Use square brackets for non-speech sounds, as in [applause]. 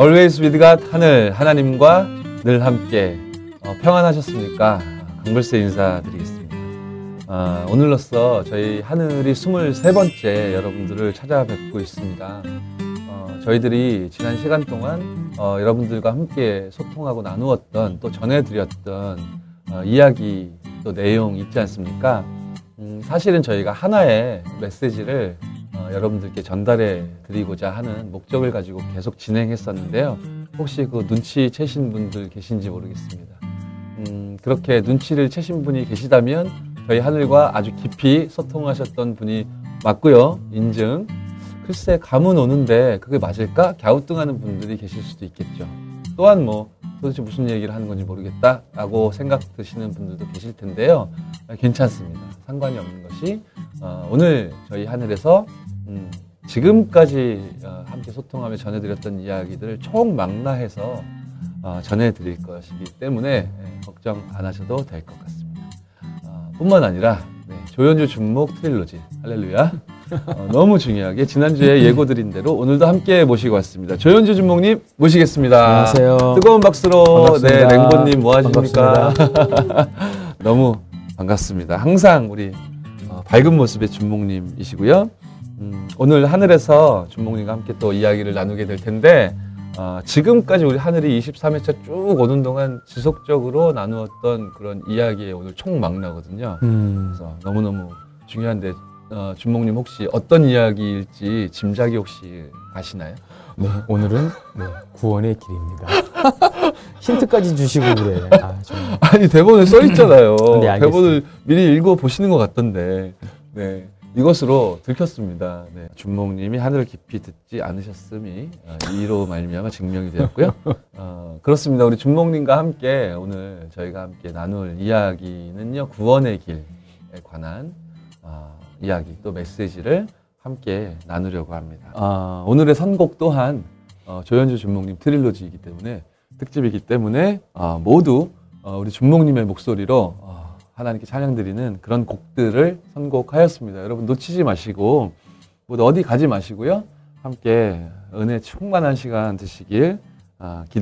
Always with God 하늘 하나님과 늘 함께 어, 평안하셨습니까? 강불세 인사드리겠습니다. 어, 오늘로써 저희 하늘이 23번째 여러분들을 찾아뵙고 있습니다. 어, 저희들이 지난 시간 동안 어, 여러분들과 함께 소통하고 나누었던 또 전해드렸던 어, 이야기 또 내용 있지 않습니까? 음, 사실은 저희가 하나의 메시지를 어, 여러분들께 전달해 드리고자 하는 목적을 가지고 계속 진행했었는데요. 혹시 그 눈치 채신 분들 계신지 모르겠습니다. 음, 그렇게 눈치를 채신 분이 계시다면 저희 하늘과 아주 깊이 소통하셨던 분이 맞고요. 인증. 글쎄 감은 오는데 그게 맞을까? 갸우뚱하는 분들이 계실 수도 있겠죠. 또한 뭐 도대체 무슨 얘기를 하는 건지 모르겠다라고 생각 드시는 분들도 계실 텐데요. 아, 괜찮습니다. 상관이 없는 것이 어, 오늘 저희 하늘에서 음, 지금까지 어, 함께 소통하며 전해드렸던 이야기들을 총망라해서 어, 전해드릴 것이기 때문에 예, 걱정 안 하셔도 될 것 같습니다. 어, 뿐만 아니라 네, 조연주 준목 트릴로지 할렐루야 어, 너무 중요하게 지난주에 예고드린 대로 오늘도 함께 모시고 왔습니다. 조연주 준목님 모시겠습니다. 안녕하세요. 뜨거운 박수로 반갑습니다. 네 랭보님 뭐 하십니까? [laughs] 너무 반갑습니다. 항상 우리 어, 밝은 모습의 준목님이시고요. 음, 오늘 하늘에서 준목님과 함께 또 이야기를 나누게 될 텐데 어, 지금까지 우리 하늘이 23회차 쭉 오는 동안 지속적으로 나누었던 그런 이야기의 오늘 총망라거든요. 음, 그래서 너무너무 중요한데 어, 준목님 혹시 어떤 이야기일지 짐작이 혹시 아시나요? 네, 오늘은 네, 구원의 길입니다. [laughs] 힌트까지 주시고 그래. 아. 아니 대본에 써 있잖아요. 네. 대본을 미리 읽어 보시는 것 같던데. 네. 이것으로 들켰습니다. 네. 준목님이 하늘을 깊이 듣지 않으셨음이 어, 이로 말미암아 증명이 되었고요. 어, [laughs] 그렇습니다. 우리 준목님과 함께 오늘 저희가 함께 나눌 이야기는요 구원의 길에 관한 어, 이야기 또 메시지를 함께 나누려고 합니다. 아, 오늘의 선곡 또한 어, 조현주 준목님 트릴로지이기 때문에 특집이기 때문에 아, 모두 어, 우리 준목님의 목소리로 어, 하나님께 찬양드리는 그런 곡들을 선곡하였습니다. 여러분 놓치지 마시고 모두 어디 가지 마시고요. 함께 은혜 충만한 시간 되시길 아, 기대.